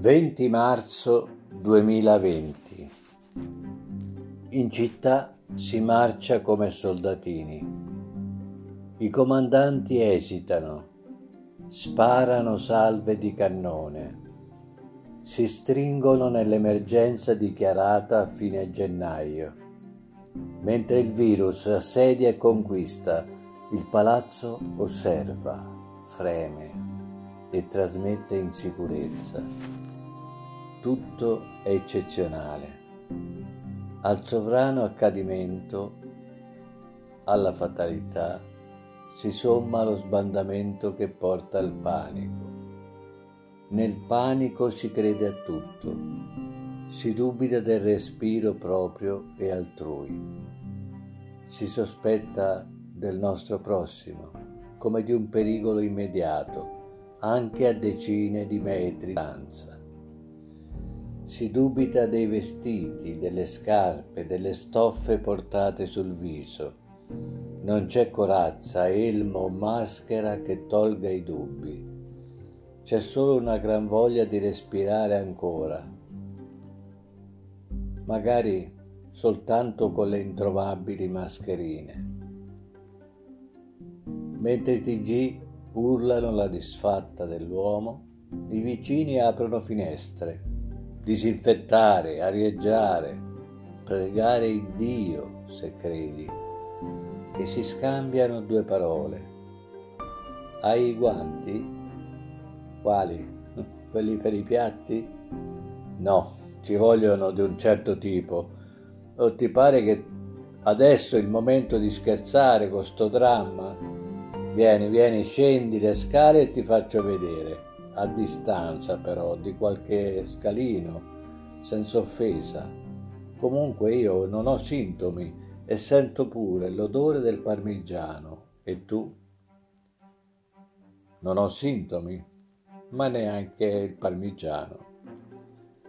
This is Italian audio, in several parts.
20 marzo 2020 In città si marcia come soldatini. I comandanti esitano, sparano salve di cannone, si stringono nell'emergenza dichiarata a fine gennaio, mentre il virus assedia e conquista, il palazzo osserva, freme e trasmette insicurezza. Tutto è eccezionale. Al sovrano accadimento, alla fatalità, si somma lo sbandamento che porta al panico. Nel panico si crede a tutto, si dubita del respiro proprio e altrui, si sospetta del nostro prossimo come di un pericolo immediato anche a decine di metri di distanza. Si dubita dei vestiti, delle scarpe, delle stoffe portate sul viso. Non c'è corazza, elmo o maschera che tolga i dubbi. C'è solo una gran voglia di respirare ancora, magari soltanto con le introvabili mascherine. Mentre i TG urlano la disfatta dell'uomo, i vicini aprono finestre, disinfettare, arieggiare, pregare il Dio se credi, e si scambiano due parole. Hai i guanti? Quali? Quelli per i piatti? No, ci vogliono di un certo tipo. O ti pare che adesso è il momento di scherzare con sto dramma? Vieni, vieni, scendi le scale e ti faccio vedere, a distanza però, di qualche scalino, senza offesa. Comunque io non ho sintomi e sento pure l'odore del parmigiano. E tu? Non ho sintomi, ma neanche il parmigiano.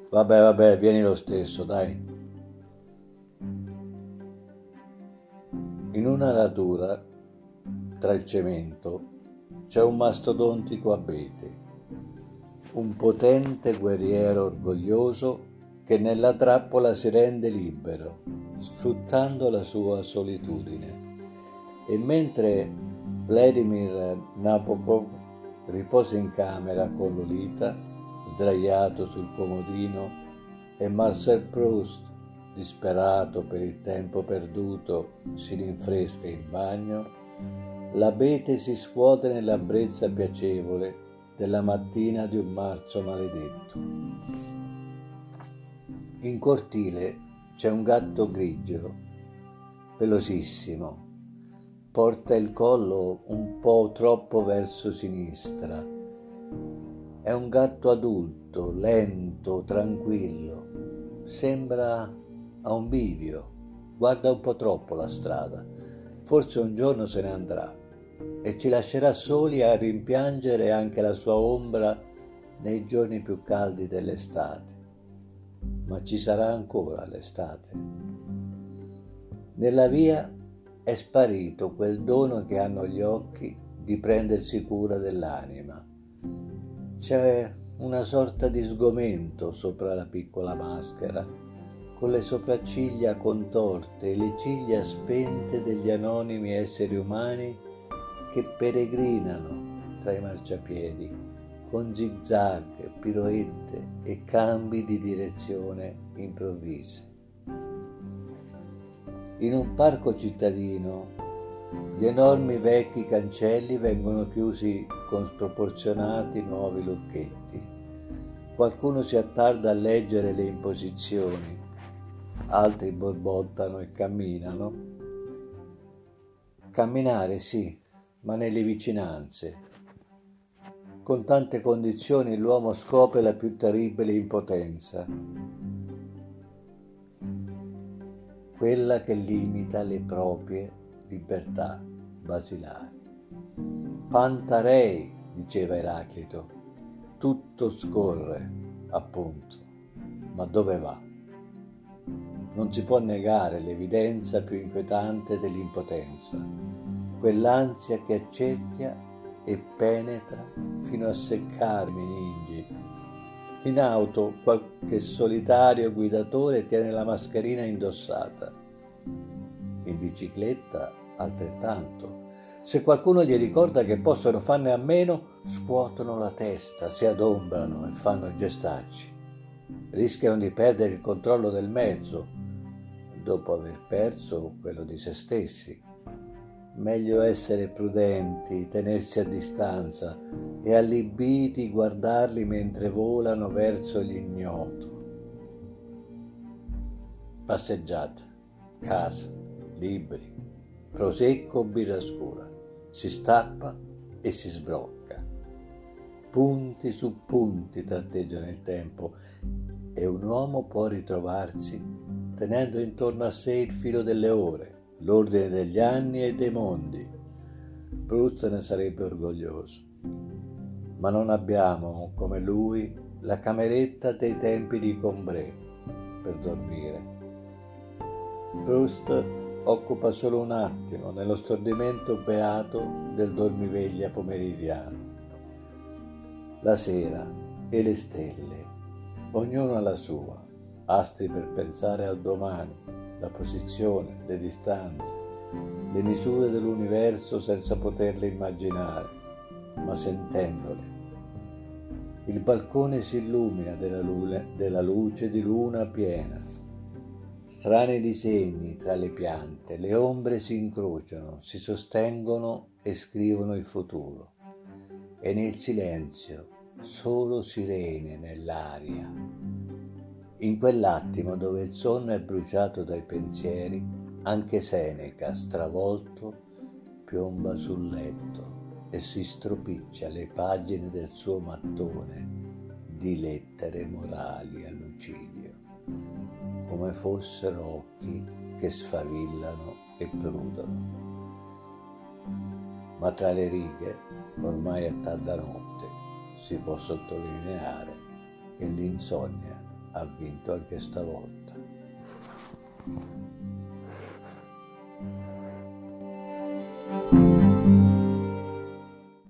Vabbè, vabbè, vieni lo stesso, dai. In una natura tra il cemento c'è un mastodontico abete, un potente guerriero orgoglioso che nella trappola si rende libero, sfruttando la sua solitudine. E mentre Vladimir Nabokov riposa in camera con Lolita, sdraiato sul comodino, e Marcel Proust, disperato per il tempo perduto, si rinfresca in bagno, L'abete si scuote nella brezza piacevole della mattina di un marzo maledetto. In cortile c'è un gatto grigio, pelosissimo. Porta il collo un po' troppo verso sinistra. È un gatto adulto, lento, tranquillo. Sembra a un bivio. Guarda un po' troppo la strada. Forse un giorno se ne andrà e ci lascerà soli a rimpiangere anche la sua ombra nei giorni più caldi dell'estate. Ma ci sarà ancora l'estate. Nella via è sparito quel dono che hanno gli occhi di prendersi cura dell'anima. C'è una sorta di sgomento sopra la piccola maschera, con le sopracciglia contorte e le ciglia spente degli anonimi esseri umani che peregrinano tra i marciapiedi con zigzag, piroette e cambi di direzione improvvisi. In un parco cittadino gli enormi vecchi cancelli vengono chiusi con sproporzionati nuovi lucchetti. Qualcuno si attarda a leggere le imposizioni, altri borbottano e camminano. Camminare sì, ma nelle vicinanze. Con tante condizioni l'uomo scopre la più terribile impotenza, quella che limita le proprie libertà basilari. Pantarei, diceva Eraclito, tutto scorre, appunto, ma dove va? Non si può negare l'evidenza più inquietante dell'impotenza quell'ansia che accerchia e penetra fino a seccare i meningi, In auto qualche solitario guidatore tiene la mascherina indossata. In bicicletta altrettanto. Se qualcuno gli ricorda che possono farne a meno, scuotono la testa, si adombrano e fanno gestacci. Rischiano di perdere il controllo del mezzo, dopo aver perso quello di se stessi. Meglio essere prudenti, tenersi a distanza e allibiti guardarli mentre volano verso l'ignoto. Passeggiata, casa, libri, prosecco birra scura, si stappa e si sbrocca. Punti su punti tratteggiano il tempo e un uomo può ritrovarsi tenendo intorno a sé il filo delle ore l'ordine degli anni e dei mondi. Proust ne sarebbe orgoglioso. Ma non abbiamo, come lui, la cameretta dei tempi di Combray per dormire. Proust occupa solo un attimo nello stordimento beato del dormiveglia pomeridiano. La sera e le stelle, ognuno alla sua, astri per pensare al domani, la posizione, le distanze, le misure dell'universo senza poterle immaginare, ma sentendole. Il balcone si illumina della, lune, della luce di luna piena. Strani disegni tra le piante, le ombre si incrociano, si sostengono e scrivono il futuro. E nel silenzio solo sirene nell'aria in quell'attimo dove il sonno è bruciato dai pensieri, anche Seneca, stravolto, piomba sul letto e si stropiccia le pagine del suo mattone di lettere morali a lucidio, come fossero occhi che sfavillano e prudono. Ma tra le righe, ormai a tarda notte, si può sottolineare che l'insonnia ha vinto anche stavolta. thank